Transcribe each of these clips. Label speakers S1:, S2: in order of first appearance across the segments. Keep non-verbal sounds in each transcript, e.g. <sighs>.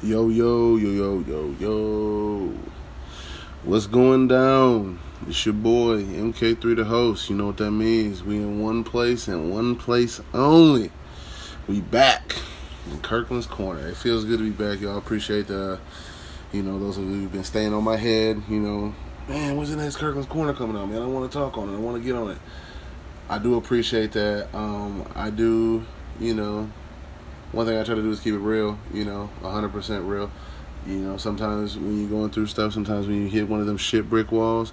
S1: Yo, yo, yo, yo, yo, yo. What's going down? It's your boy, MK3 the host. You know what that means. We in one place and one place only. We back in Kirkland's Corner. It feels good to be back, y'all. Appreciate the, you know, those of you who've been staying on my head. You know, man, when's the next Kirkland's Corner coming out, man? I want to talk on it. I want to get on it. I do appreciate that. Um, I do, you know, one thing I try to do is keep it real, you know, 100% real. You know, sometimes when you're going through stuff, sometimes when you hit one of them shit brick walls,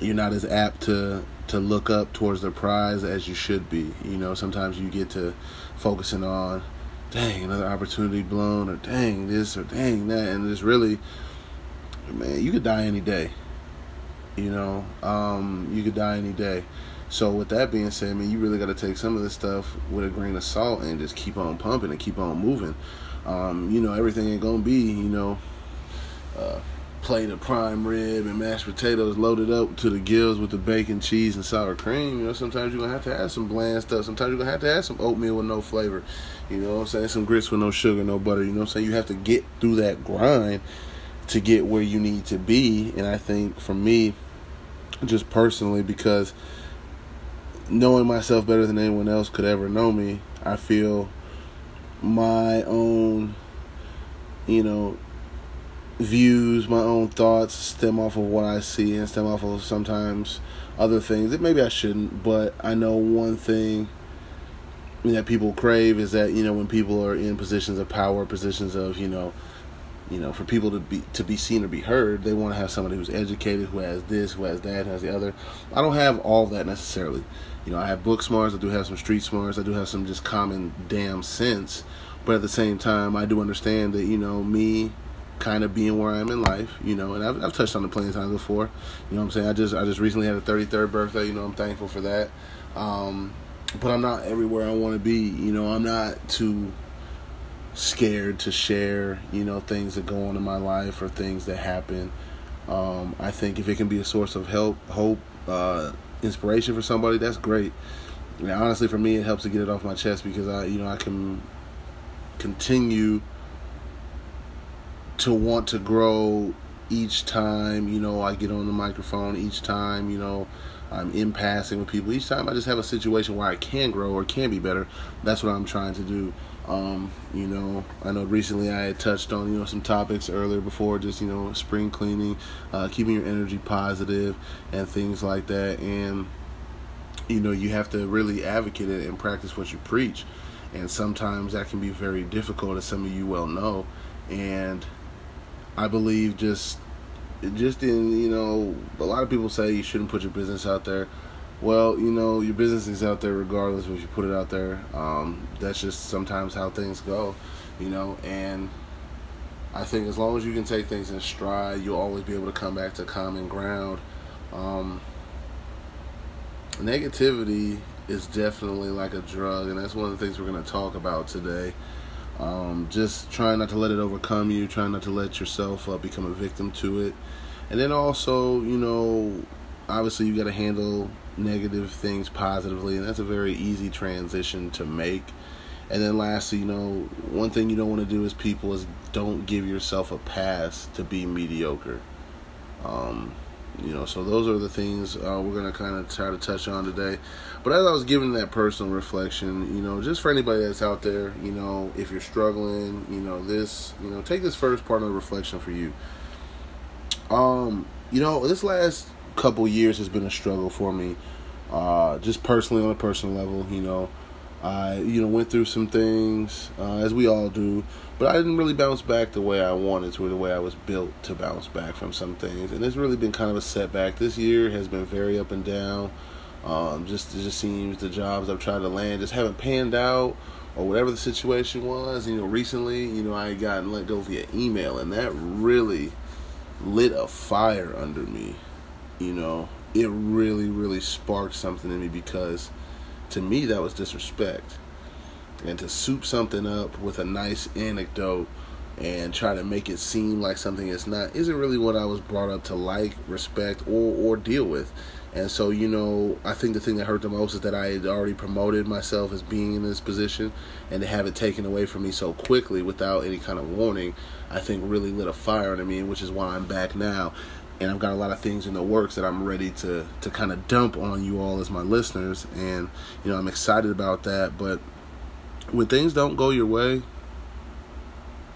S1: you're not as apt to to look up towards the prize as you should be. You know, sometimes you get to focusing on, dang, another opportunity blown, or dang this, or dang that, and it's really, man, you could die any day. You know, um, you could die any day. So with that being said, I mean, you really got to take some of this stuff with a grain of salt and just keep on pumping and keep on moving. Um, you know, everything ain't gonna be, you know, uh, plate of prime rib and mashed potatoes loaded up to the gills with the bacon, cheese, and sour cream. You know, sometimes you're gonna have to add some bland stuff. Sometimes you're gonna have to add some oatmeal with no flavor. You know what I'm saying? Some grits with no sugar, no butter. You know what I'm saying? You have to get through that grind to get where you need to be. And I think for me, just personally, because knowing myself better than anyone else could ever know me, I feel my own, you know, views, my own thoughts stem off of what I see and stem off of sometimes other things that maybe I shouldn't, but I know one thing that people crave is that, you know, when people are in positions of power, positions of, you know, you know, for people to be to be seen or be heard, they want to have somebody who's educated, who has this, who has that, who has the other. I don't have all that necessarily. You know, I have book smarts, I do have some street smarts, I do have some just common damn sense. But at the same time, I do understand that, you know, me kind of being where I am in life, you know, and I've, I've touched on it plenty of times before. You know what I'm saying? I just I just recently had a 33rd birthday, you know, I'm thankful for that. Um, but I'm not everywhere I want to be. You know, I'm not too scared to share, you know, things that go on in my life or things that happen. Um, I think if it can be a source of help, hope, uh, inspiration for somebody, that's great. And honestly, for me, it helps to get it off my chest because I, you know, I can continue to want to grow each time, you know, I get on the microphone, each time, you know, I'm in passing with people. Each time I just have a situation where I can grow or can be better. That's what I'm trying to do. Um, you know, I know recently I had touched on, you know, some topics earlier before, just, you know, spring cleaning, uh, keeping your energy positive and things like that. And, you know, you have to really advocate it and practice what you preach. And sometimes that can be very difficult, as some of you well know. And I believe just, just in, you know, a lot of people say you shouldn't put your business out there well, you know, your business is out there regardless if you put it out there. Um, that's just sometimes how things go, you know, and I think as long as you can take things in stride, you'll always be able to come back to common ground. Um, negativity is definitely like a drug, and that's one of the things we're going to talk about today. Um, just trying not to let it overcome you, trying not to let yourself uh, become a victim to it. And then also, you know, obviously you got to handle negative things positively, and that's a very easy transition to make. And then lastly, you know, one thing you don't want to do as people is don't give yourself a pass to be mediocre. Um, you know, so those are the things uh, we're gonna kind of try to touch on today. But as I was giving that personal reflection, you know, just for anybody that's out there, you know, if you're struggling, you know, this, you know, take this first part of the reflection for you. Um, you know, this last couple years has been a struggle for me. Uh, just personally on a personal level, you know, I you know went through some things uh, as we all do, but I didn't really bounce back the way I wanted to, or the way I was built to bounce back from some things, and it's really been kind of a setback. This year has been very up and down. Um, just it just seems the jobs I've tried to land just haven't panned out, or whatever the situation was. You know, recently, you know, I gotten let go via email, and that really lit a fire under me you know, it really, really sparked something in me because to me that was disrespect. And to soup something up with a nice anecdote and try to make it seem like something it's not isn't really what I was brought up to like, respect, or or deal with. And so, you know, I think the thing that hurt the most is that I had already promoted myself as being in this position and to have it taken away from me so quickly without any kind of warning, I think really lit a fire under me, which is why I'm back now. And I've got a lot of things in the works that I'm ready to to kind of dump on you all as my listeners. And, you know, I'm excited about that. But when things don't go your way,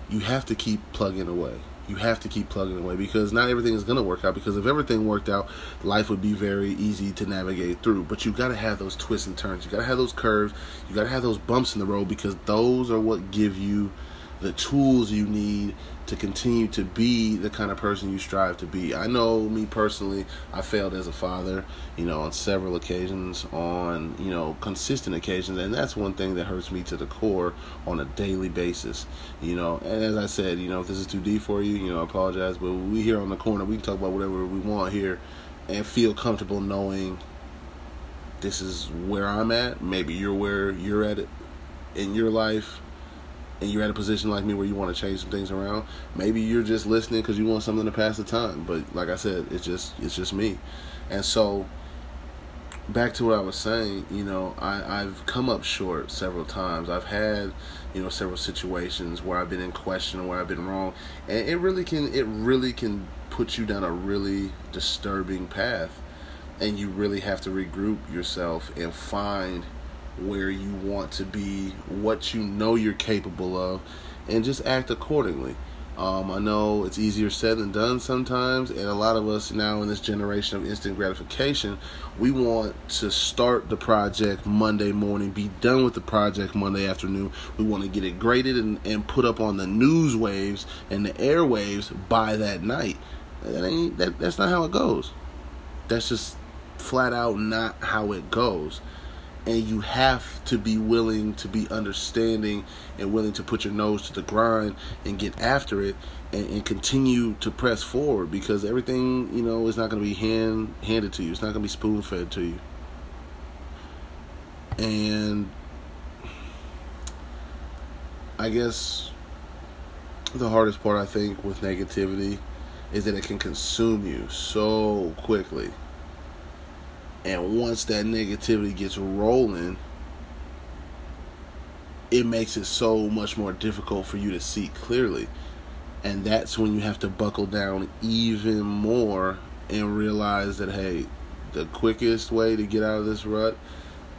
S1: you have to keep plugging away you have to keep plugging away because not everything is going to work out. Because if everything worked out, life would be very easy to navigate through. But you got to have those twists and turns. You got to have those curves. You got to have those bumps in the road because those are what give you the tools you need to continue to be the kind of person you strive to be. I know me personally, I failed as a father, you know, on several occasions, on, you know, consistent occasions, and that's one thing that hurts me to the core on a daily basis, you know. And as I said, you know, if this is too deep for you, you know, I apologize, but we here on the corner, we can talk about whatever we want here and feel comfortable knowing this is where I'm at. Maybe you're where you're at in your life and you're at a position like me where you want to change some things around, maybe you're just listening because you want something to pass the time. But like I said, it's just it's just me, and so back to what I was saying, you know, I, I've come up short several times. I've had, you know, several situations where I've been in question, or where I've been wrong, and it really can it really can put you down a really disturbing path, and you really have to regroup yourself and find where you want to be, what you know you're capable of, and just act accordingly. Um, I know it's easier said than done sometimes, and a lot of us now in this generation of instant gratification, we want to start the project Monday morning, be done with the project Monday afternoon. We want to get it graded and, and put up on the news waves and the airwaves by that night. That ain't that, that's not how it goes. That's just flat out not how it goes and you have to be willing to be understanding and willing to put your nose to the grind and get after it and, and continue to press forward because everything you know is not going to be hand handed to you. It's not going to be spoon fed to you. And i guess the hardest part i think with negativity is that it can consume you so quickly and once that negativity gets rolling, it makes it so much more difficult for you to see clearly. And that's when you have to buckle down even more and realize that, hey, the quickest way to get out of this rut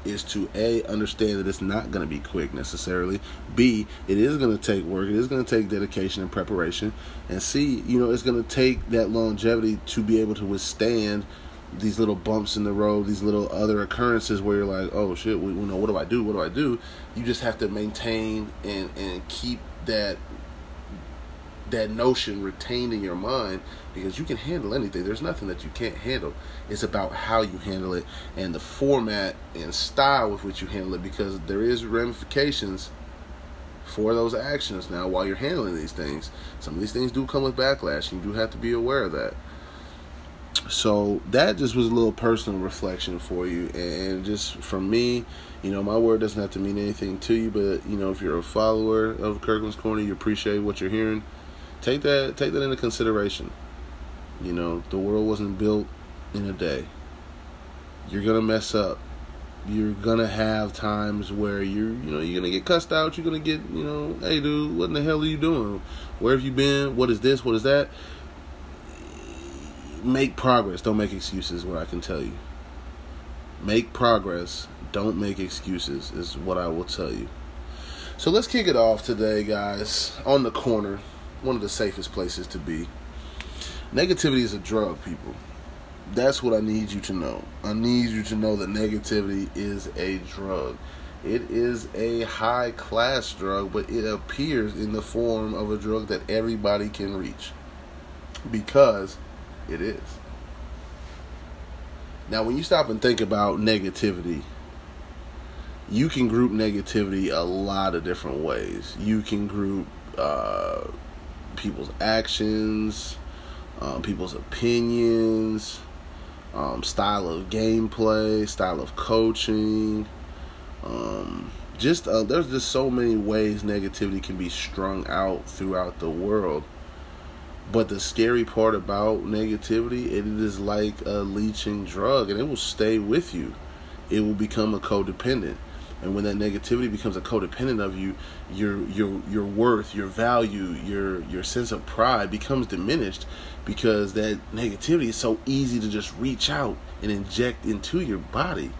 S1: is to A, understand that it's not going to be quick necessarily. B, it is going to take work. It is going to take dedication and preparation. And C, you know, it's going to take that longevity to be able to withstand these little bumps in the road, these little other occurrences where you're like, oh shit, we, know, what do I do? What do I do? You just have to maintain and and keep that that notion retained in your mind because you can handle anything. There's nothing that you can't handle. It's about how you handle it and the format and style with which you handle it because there is ramifications for those actions now while you're handling these things. Some of these things do come with backlash and you do have to be aware of that so that just was a little personal reflection for you. And just from me you know my word doesn't have to mean anything to you but you know if you're a follower of kirkland's corner you appreciate what you're hearing take that take that into consideration. You know the world wasn't built in a day. You're gonna mess up. You're gonna have times where you're you know you're gonna get cussed out. You're gonna get you know hey dude what in the hell are you doing? Where have you been? What is this? What is that make progress. Don't make excuses. What I can tell you. Make progress. Don't make excuses. Is what I will tell you. So let's kick it off today, guys. On the corner, one of the safest places to be. Negativity is a drug, people. That's what I need you to know. I need you to know that negativity is a drug. It is a high class drug, but it appears in the form of a drug that everybody can reach. Because it is. Now, when you stop and think about negativity, you can group negativity a lot of different ways. You can group uh, people's actions, um, people's opinions, um, style of gameplay, style of coaching. Um, just uh, there's just so many ways negativity can be strung out throughout the world But the scary part about negativity, it is like a leeching drug and it will stay with you. It will become a codependent. And when that negativity becomes a codependent of you, your your your worth, your value, your your sense of pride becomes diminished because that negativity is so easy to just reach out and inject into your body.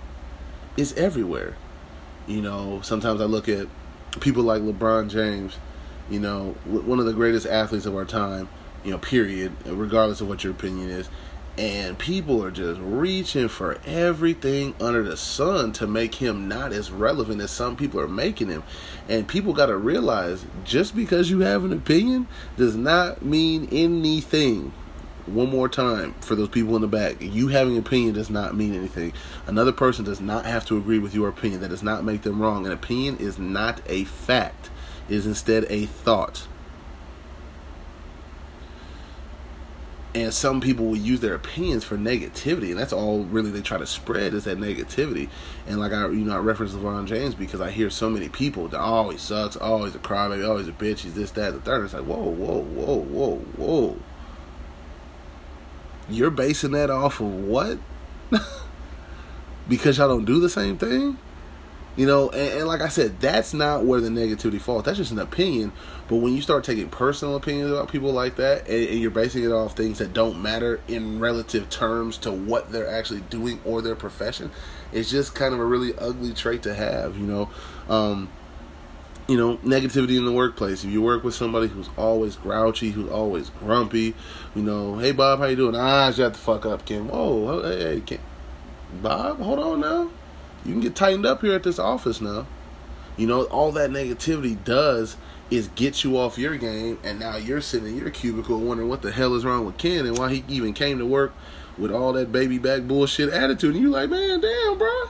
S1: It's everywhere. You know, sometimes I look at people like LeBron James, you know, one of the greatest athletes of our time, you know, period, regardless of what your opinion is. And people are just reaching for everything under the sun to make him not as relevant as some people are making him. And people got to realize just because you have an opinion does not mean anything. One more time for those people in the back. You having an opinion does not mean anything. Another person does not have to agree with your opinion. That does not make them wrong. An opinion is not a fact, it is instead a thought. And some people will use their opinions for negativity and that's all really they try to spread is that negativity. And like i you know i reference lebron james because i hear so many people that he sucks he's a crybaby he's a bitch he's this that the third. It's like whoa whoa whoa whoa whoa. You're basing that off of what? <laughs> Because y'all don't do the same thing you know, and, and, like I said, that's not where the negativity falls. That's just an opinion. But when you start taking personal opinions about people like that, and, and, you're basing it off things that don't matter in relative terms to what they're actually doing or their profession, it's just kind of a really ugly trait to have. You know, um, you know, negativity in the workplace. If you work with somebody who's always grouchy, who's always grumpy, you know, hey Bob, how you doing? Ah, shut the fuck up, Kim. Oh, hey, hey, Kim. Bob, hold on now you can get tightened up here at this office now. You know, all that negativity does is get you off your game, and now you're sitting in your cubicle wondering what the hell is wrong with Ken and why he even came to work with all that baby back bullshit attitude. And you're like, man, damn, bro.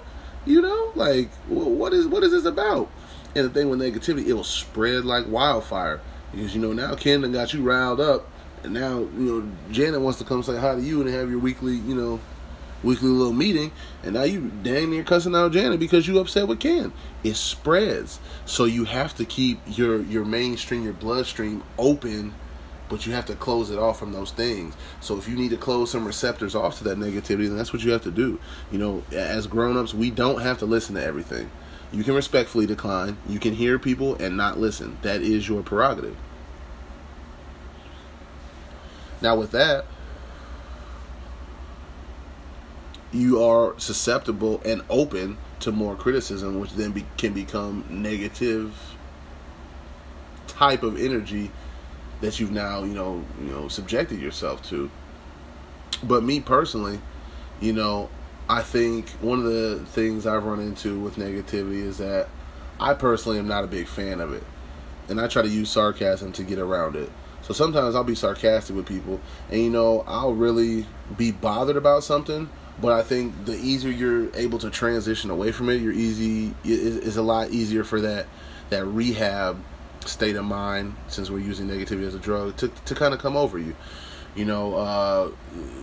S1: You know, like, what is what is this about? And the thing with negativity, it will spread like wildfire because you know now Ken got you riled up, and now you know Janet wants to come say hi to you and have your weekly, you know, weekly little meeting, and now you dang near cussing out Janet because you upset with Ken. It spreads, so you have to keep your your mainstream, your bloodstream open, but you have to close it off from those things. So if you need to close some receptors off to that negativity, then that's what you have to do. You know, as grown-ups, we don't have to listen to everything. You can respectfully decline. You can hear people and not listen. That is your prerogative. Now, with that, you are susceptible and open to more criticism, which then be, can become negative type of energy that you've now you know you know subjected yourself to. But me personally, you know, I think one of the things I've run into with negativity is that I personally am not a big fan of it, and I try to use sarcasm to get around it. So sometimes I'll be sarcastic with people, and you know I'll really be bothered about something but I think the easier you're able to transition away from it, you're easy It's a lot easier for that that rehab state of mind since we're using negativity as a drug to to kind of come over you. You know, uh,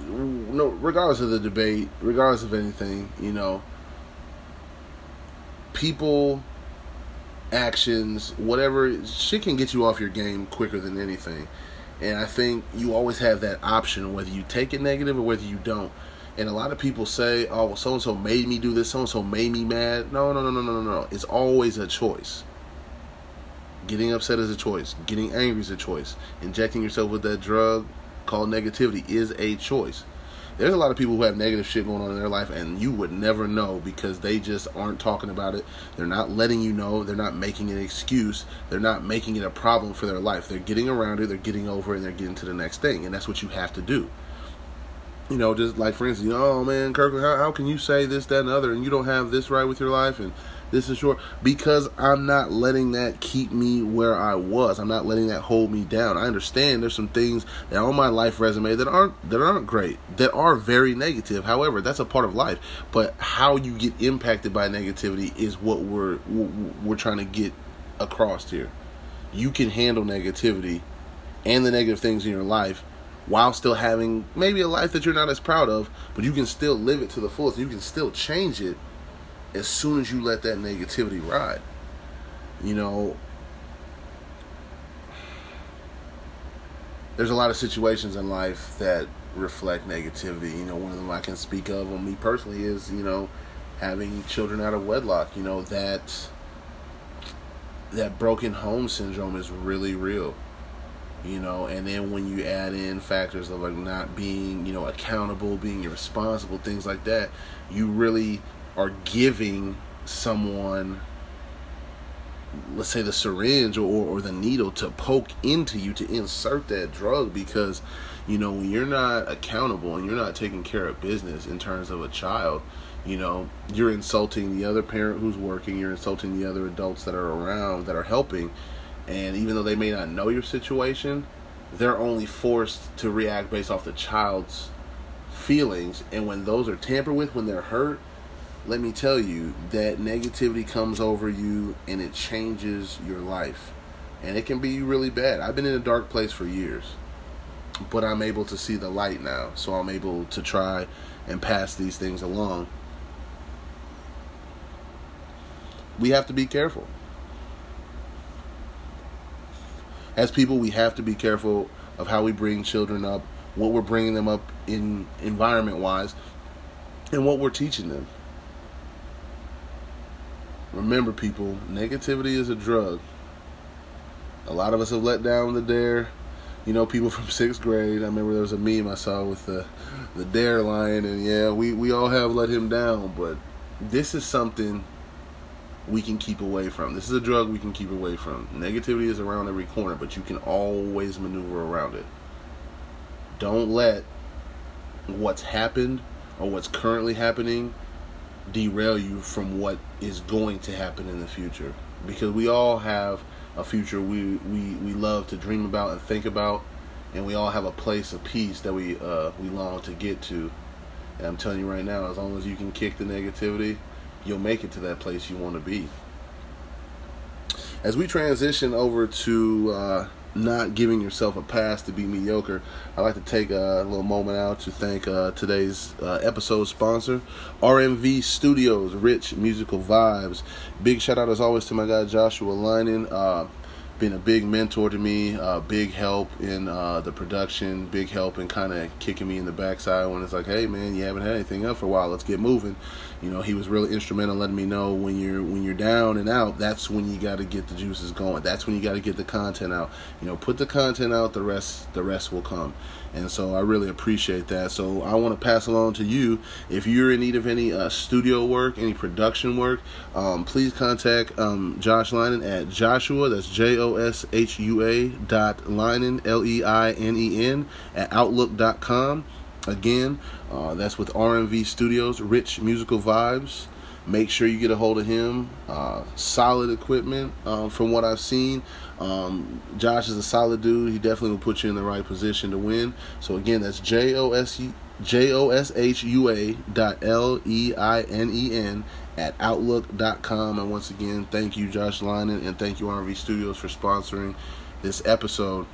S1: no, regardless of the debate, regardless of anything, you know, people, actions, whatever, shit can get you off your game quicker than anything. And I think you always have that option whether you take it negative or whether you don't. And a lot of people say, "Oh, well, so and so made me do this. So and so made me mad." No, no, no, no, no, no, no. It's always a choice. Getting upset is a choice. Getting angry is a choice. Injecting yourself with that drug called negativity is a choice. There's a lot of people who have negative shit going on in their life, and you would never know because they just aren't talking about it. They're not letting you know. They're not making an excuse. They're not making it a problem for their life. They're getting around it. They're getting over it, and they're getting to the next thing. And that's what you have to do you know, just like for instance, you know, oh man, Kirkland, how, how can you say this, that, and other, and you don't have this right with your life, and this is short because I'm not letting that keep me where I was. I'm not letting that hold me down. I understand there's some things that on my life resume that aren't that aren't great, that are very negative. However, that's a part of life. But how you get impacted by negativity is what we're we're trying to get across here. You can handle negativity and the negative things in your life while still having maybe a life that you're not as proud of, but you can still live it to the fullest. You can still change it as soon as you let that negativity ride. You know, there's a lot of situations in life that reflect negativity. You know, one of them I can speak of on me personally is, you know, having children out of wedlock. You know, that that broken home syndrome is really real. You know, and then when you add in factors of like not being, you know, accountable, being irresponsible, things like that, you really are giving someone let's say the syringe or, or the needle to poke into you to insert that drug because you know when you're not accountable and you're not taking care of business in terms of a child you know you're insulting the other parent who's working you're insulting the other adults that are around that are helping and even though they may not know your situation they're only forced to react based off the child's feelings and when those are tampered with when they're hurt let me tell you that negativity comes over you and it changes your life. And it can be really bad. I've been in a dark place for years, but I'm able to see the light now. So I'm able to try and pass these things along. We have to be careful. As people, we have to be careful of how we bring children up, what we're bringing them up in environment wise, and what we're teaching them. Remember, people, negativity is a drug. A lot of us have let down the DARE. You know, people <laughs> from sixth grade. I remember there was a meme I saw with the the DARE lion, and yeah, we we all have let him down. But this is something we can keep away from. This is a drug we can keep away from. Negativity is around every corner, but you can always maneuver around it. Don't let what's happened or what's currently happening derail you from what is going to happen in the future because we all have a future we we, we love to dream about and think about and we all have a place of peace that we uh, we long to get to and I'm telling you right now as long as you can kick the negativity you'll make it to that place you want to be as we transition over to uh, not giving yourself a pass to be mediocre, I'd like to take a little moment out to thank uh, today's uh, episode sponsor, RMV Studios, Rich Musical Vibes. Big shout out as always to my guy Joshua Leinen. Been a big mentor to me, uh, big help in uh, the production, big help in kind of kicking me in the backside when it's like, hey man, you haven't had anything up for a while, let's get moving. You know, he was really instrumental in letting me know when you're when you're down and out, that's when you got to get the juices going. That's when you got to get the content out. You know, put the content out, the rest the rest will come. And so I really appreciate that. So I want to pass along to you if you're in need of any uh, studio work, any production work, um, please contact um, Josh Leinen at Joshua. That's J O S H U A dot Leinen L E I N E N at Outlook.com. Again, uh, that's with RMV Studios, Rich Musical Vibes. Make sure you get a hold of him. Uh, solid equipment um, from what I've seen. Um, Josh is a solid dude. He definitely will put you in the right position to win. So again, that's J O S J O S H U A dot L E I N E N at Outlook.com. And once again, thank you, Josh Leinen, and thank you, RV Studios, for sponsoring this episode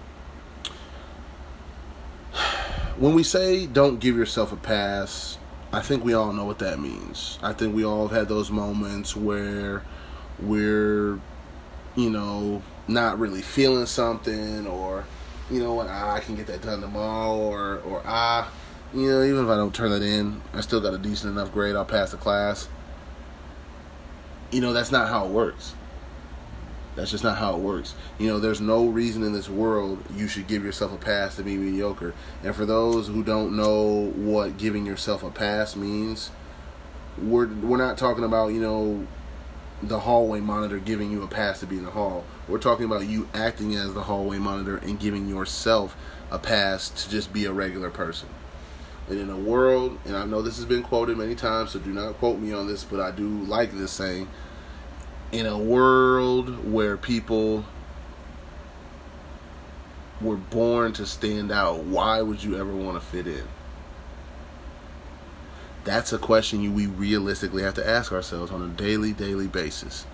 S1: <sighs> when we say don't give yourself a pass, I think we all know what that means. I think we all have had those moments where we're, you know, not really feeling something, or, you know what, ah, I can get that done tomorrow, or, or ah, you know, even if I don't turn it in, I still got a decent enough grade, I'll pass the class. You know, that's not how it works. That's just not how it works. You know, there's no reason in this world you should give yourself a pass to be mediocre. And for those who don't know what giving yourself a pass means, we're we're not talking about, you know, the hallway monitor giving you a pass to be in the hall. We're talking about you acting as the hallway monitor and giving yourself a pass to just be a regular person. And in a world, and I know this has been quoted many times, so do not quote me on this, but I do like this saying in a world where people were born to stand out, why would you ever want to fit in? That's a question you we realistically have to ask ourselves on a daily, daily basis.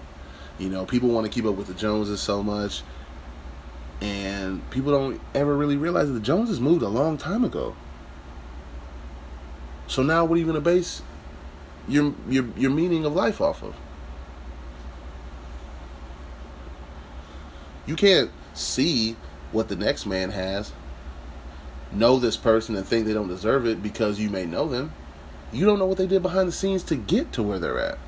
S1: You know, people want to keep up with the Joneses so much, and people don't ever really realize that the Joneses moved a long time ago. So now, what are you going to base your your your meaning of life off of? You can't see what the next man has. know this person and think they don't deserve it because you may know them. You don't know what they did behind the scenes to get to where they're at.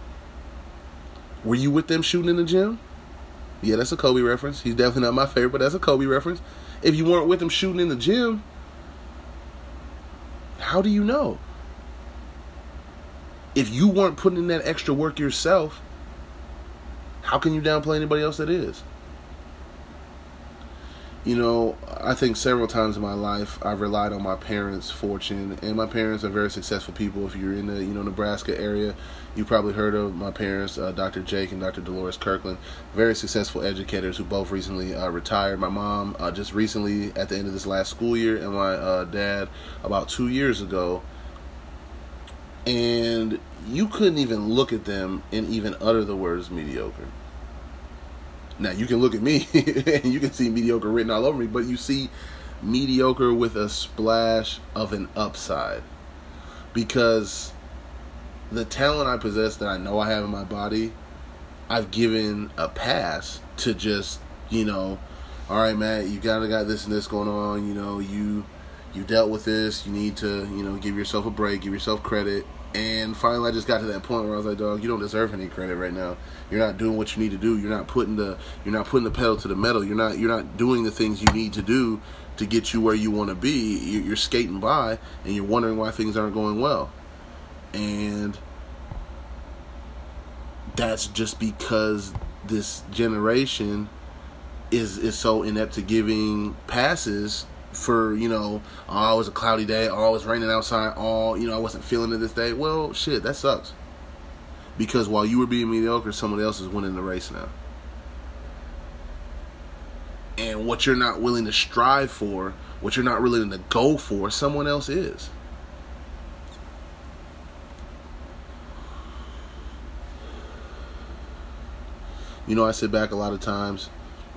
S1: Were you with them shooting in the gym? Yeah, that's a Kobe reference. He's definitely not my favorite, but that's a Kobe reference. If you weren't with them shooting in the gym, how do you know? If you weren't putting in that extra work yourself, how can you downplay anybody else that is? You know, I think several times in my life I've relied on my parents' fortune, and my parents are very successful people. If you're in the you know Nebraska area, you probably heard of my parents, uh, Dr. Jake and Dr. Dolores Kirkland, very successful educators who both recently uh, retired. My mom uh, just recently at the end of this last school year, and my uh, dad about two years ago. And you couldn't even look at them and even utter the words mediocre now you can look at me <laughs> and you can see mediocre written all over me, but you see mediocre with a splash of an upside. Because the talent I possess that I know I have in my body, I've given a pass to just, you know, all right, Matt, you gotta got this and this going on, you know, you you dealt with this, you need to, you know, give yourself a break, give yourself credit, and finally, I just got to that point where I was like, "Dog, you don't deserve any credit right now. You're not doing what you need to do. You're not putting the you're not putting the pedal to the metal. You're not you're not doing the things you need to do to get you where you want to be. You're skating by, and you're wondering why things aren't going well. And that's just because this generation is is so inept to giving passes for you know oh, it was a cloudy day oh it was raining outside oh you know i wasn't feeling it this day. Well shit that sucks. Because while you were being mediocre somebody else is winning the race now. And what you're not willing to strive for what you're not willing to go for someone else is. You know i sit back a lot of times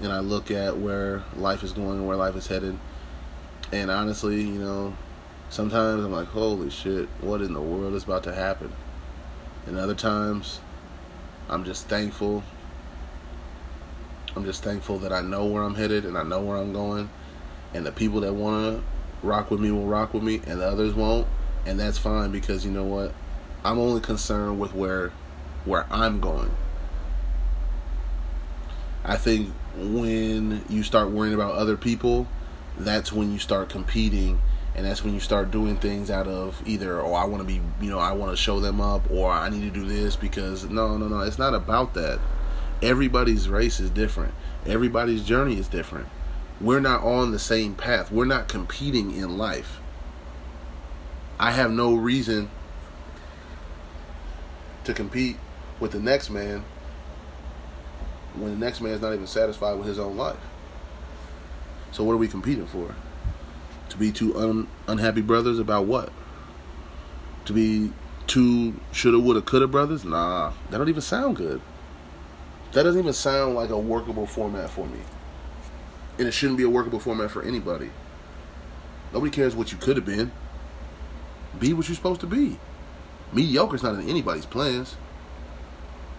S1: and i look at where life is going and where life is headed and honestly, you know, sometimes I'm like, holy shit, what in the world is about to happen? And other times, I'm just thankful. I'm just thankful that I know where I'm headed and I know where I'm going. And the people that want to rock with me will rock with me, and the others won't. And that's fine because you know what? I'm only concerned with where where I'm going. I think when you start worrying about other people, that's when you start competing and that's when you start doing things out of either oh I want to be you know I want to show them up or I need to do this because no no no it's not about that. Everybody's race is different. Everybody's journey is different. We're not on the same path. We're not competing in life. I have no reason to compete with the next man when the next man is not even satisfied with his own life so what are we competing for? To be two un- unhappy brothers about what? To be two shoulda, woulda, coulda brothers? Nah, that don't even sound good. That doesn't even sound like a workable format for me. And it shouldn't be a workable format for anybody. Nobody cares what you could have been. Be what you're supposed to be. Mediocre's not in anybody's plans.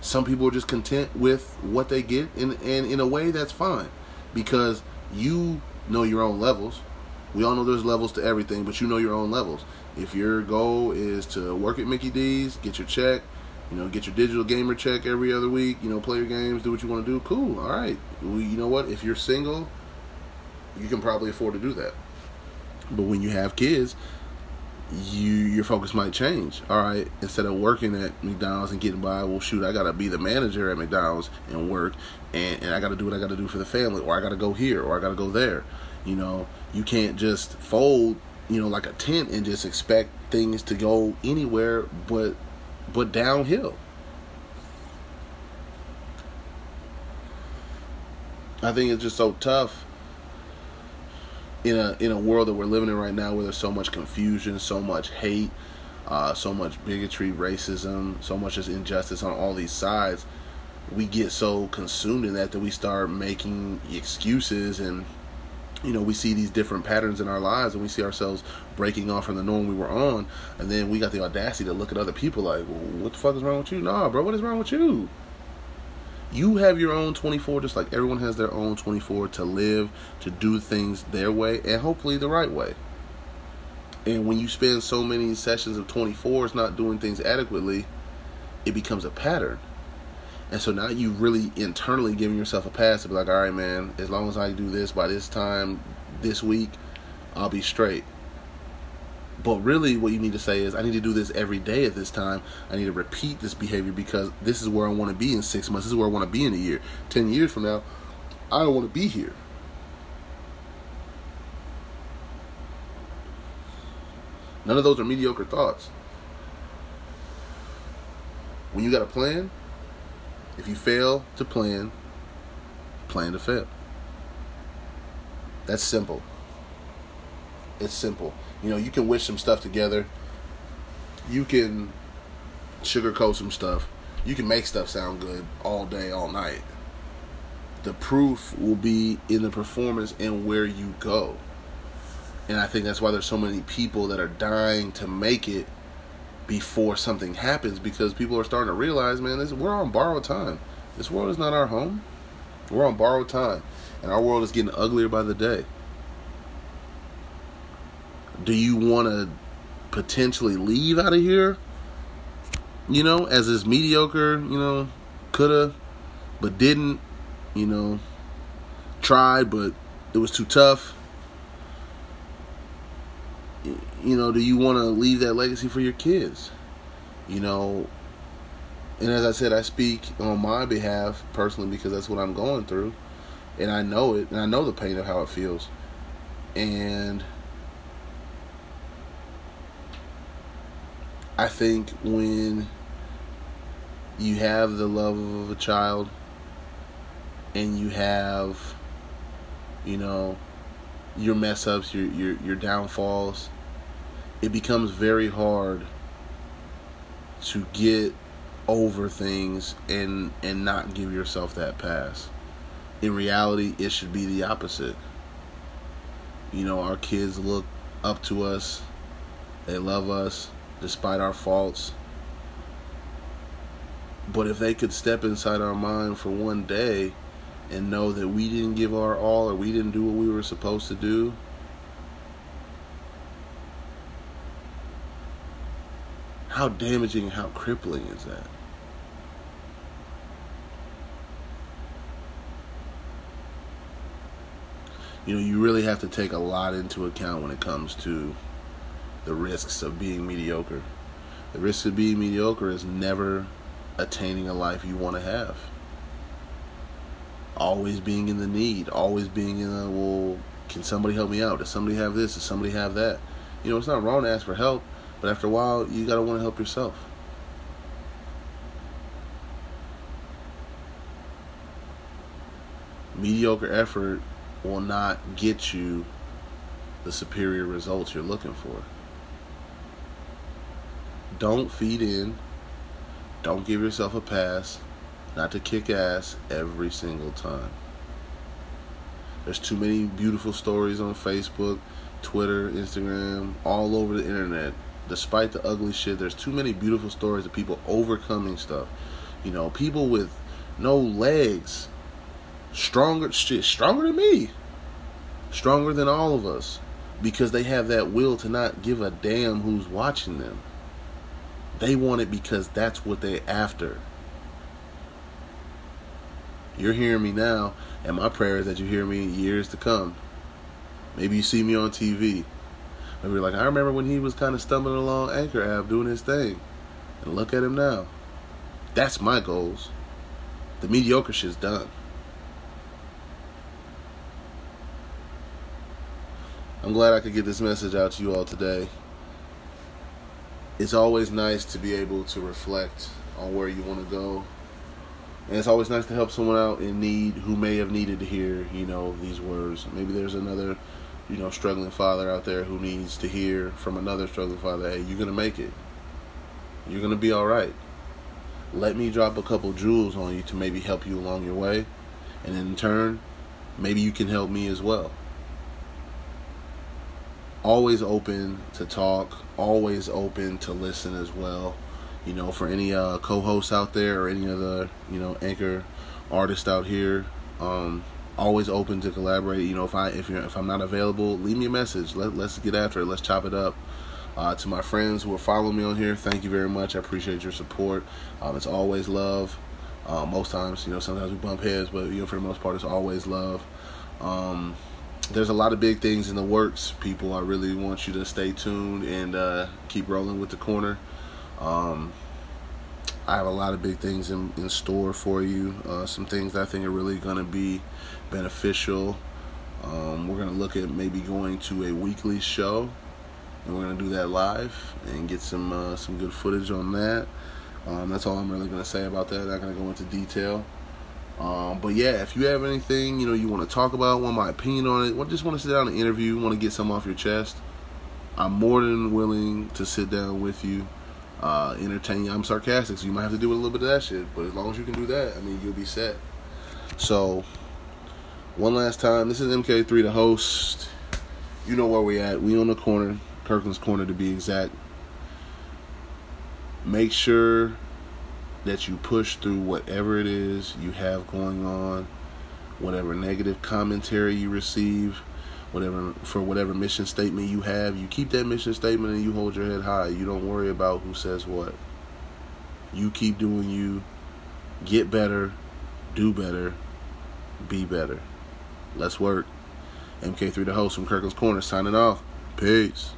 S1: Some people are just content with what they get, and, and in a way, that's fine. Because you know your own levels. We all know there's levels to everything, but you know your own levels. If your goal is to work at Mickey D's, get your check, you know, get your digital gamer check every other week, you know, play your games, do what you want to do, cool, all right. Well, you know what? If you're single, you can probably afford to do that. But when you have kids, you your focus might change. All right, instead of working at McDonald's and getting by, well, shoot, I gotta be the manager at McDonald's and work, and, and I gotta do what I gotta do for the family, or I gotta go here, or I gotta go there. You know, you can't just fold, you know, like a tent and just expect things to go anywhere but but downhill. I think it's just so tough in a in a world that we're living in right now where there's so much confusion, so much hate, uh, so much bigotry, racism, so much just injustice on all these sides, we get so consumed in that that we start making excuses and you know we see these different patterns in our lives and we see ourselves breaking off from the norm we were on. And then we got the audacity to look at other people like well, what the fuck is wrong with you? Nah bro what is wrong with you you have your own 24 just like everyone has their own 24 to live to do things their way and hopefully the right way And when you spend so many sessions of 24s not doing things adequately, it becomes a pattern. And so now you really internally giving yourself a pass to be like, all right, man, as long as I do this by this time this week, I'll be straight. But really, what you need to say is, I need to do this every day at this time. I need to repeat this behavior because this is where I want to be in six months. This is where I want to be in a year. Ten years from now, I don't want to be here. None of those are mediocre thoughts. When you got a plan, if you fail to plan, plan to fail. That's simple. It's simple. You know, you can wish some stuff together. You can sugarcoat some stuff. You can make stuff sound good all day, all night. The proof will be in the performance and where you go. And I think that's why there's so many people that are dying to make it before something happens because people are starting to realize, man, this, we're on borrowed time. This world is not our home. We're on borrowed time. And our world is getting uglier by the day. Do you want to potentially leave out of here? You know, as this mediocre, you know, coulda, but didn't, you know, tried, but it was too tough you know, do you want to leave that legacy for your kids? You know, and as I said, I speak on my behalf personally because that's what I'm going through, and I know it, and I know the pain of how it feels, and I think when you have the love of a child and you have, you know, your mess ups, your your your downfalls, it becomes very hard to get over things and and not give yourself that pass. In reality, it should be the opposite. You know, our kids look up to us. They love us despite our faults. But if they could step inside our mind for one day and know that we didn't give our all or we didn't do what we were supposed to do, how damaging how crippling is that? You know, you really have to take a lot into account when it comes to the risks of being mediocre. The risk of being mediocre is never attaining a life you want to have. Always being in the need, always being in the, well, can somebody help me out? Does somebody have this? Does somebody have that? You know, it's not wrong to ask for help, but after a while, you got to want to help yourself. Mediocre effort will not get you the superior results you're looking for. Don't feed in. Don't give yourself a pass not to kick ass every single time. There's too many beautiful stories on Facebook, Twitter, Instagram, all over the internet despite the ugly shit, there's too many beautiful stories of people overcoming stuff. You know, people with no legs, stronger shit, stronger than me, stronger than all of us, because they have that will to not give a damn who's watching them. They want it because that's what they're after. You're hearing me now, and my prayer is that you hear me years to come. Maybe you see me on TV. Maybe like, I remember when he was kind of stumbling along Anchor app doing his thing. And look at him now. That's my goals. The mediocre shit's done. I'm glad I could get this message out to you all today. It's always nice to be able to reflect on where you want to go. And it's always nice to help someone out in need who may have needed to hear, you know, these words. Maybe there's another you know, struggling father out there who needs to hear from another struggling father, hey, you're gonna make it. You're gonna be all right. Let me drop a couple jewels on you to maybe help you along your way, and in turn, maybe you can help me as well. Always open to talk. Always open to listen as well. You know, for any uh, co-hosts out there or any other you know anchor artists out here, um, always open to collaborate. You know, if I if you're if I'm not available, leave me a message. Let let's get after it. Let's chop it up. Uh, to my friends who are following me on here, thank you very much. I appreciate your support. Um, it's always love. Uh, most times, you know, sometimes we bump heads, but you know, for the most part, it's always love. Um, there's a lot of big things in the works, people. I really want you to stay tuned and uh, keep rolling with the corner. Um, I have a lot of big things in, in store for you. Uh, some things I think are really going to be beneficial. Um, we're going to look at maybe going to a weekly show, and we're going to do that live and get some uh, some good footage on that. Um, that's all I'm really going to say about that. I'm not going to go into detail. Um, but yeah, if you have anything you know you want to talk about, want my opinion on it, just want to sit down and interview, want to get some off your chest, I'm more than willing to sit down with you, uh, entertain you. I'm sarcastic, so you might have to do a little bit of that shit. But as long as you can do that, I mean, you'll be set. So, one last time, this is MK3, the host. You know where we at. We on the corner, Kirkland's corner to be exact. Make sure that you push through whatever it is you have going on, whatever negative commentary you receive, whatever for whatever mission statement you have, you keep that mission statement and you hold your head high. You don't worry about who says what. You keep doing you, get better, do better, be better. Let's work. MK3 the host from Kirkland's Corner signing off. Peace.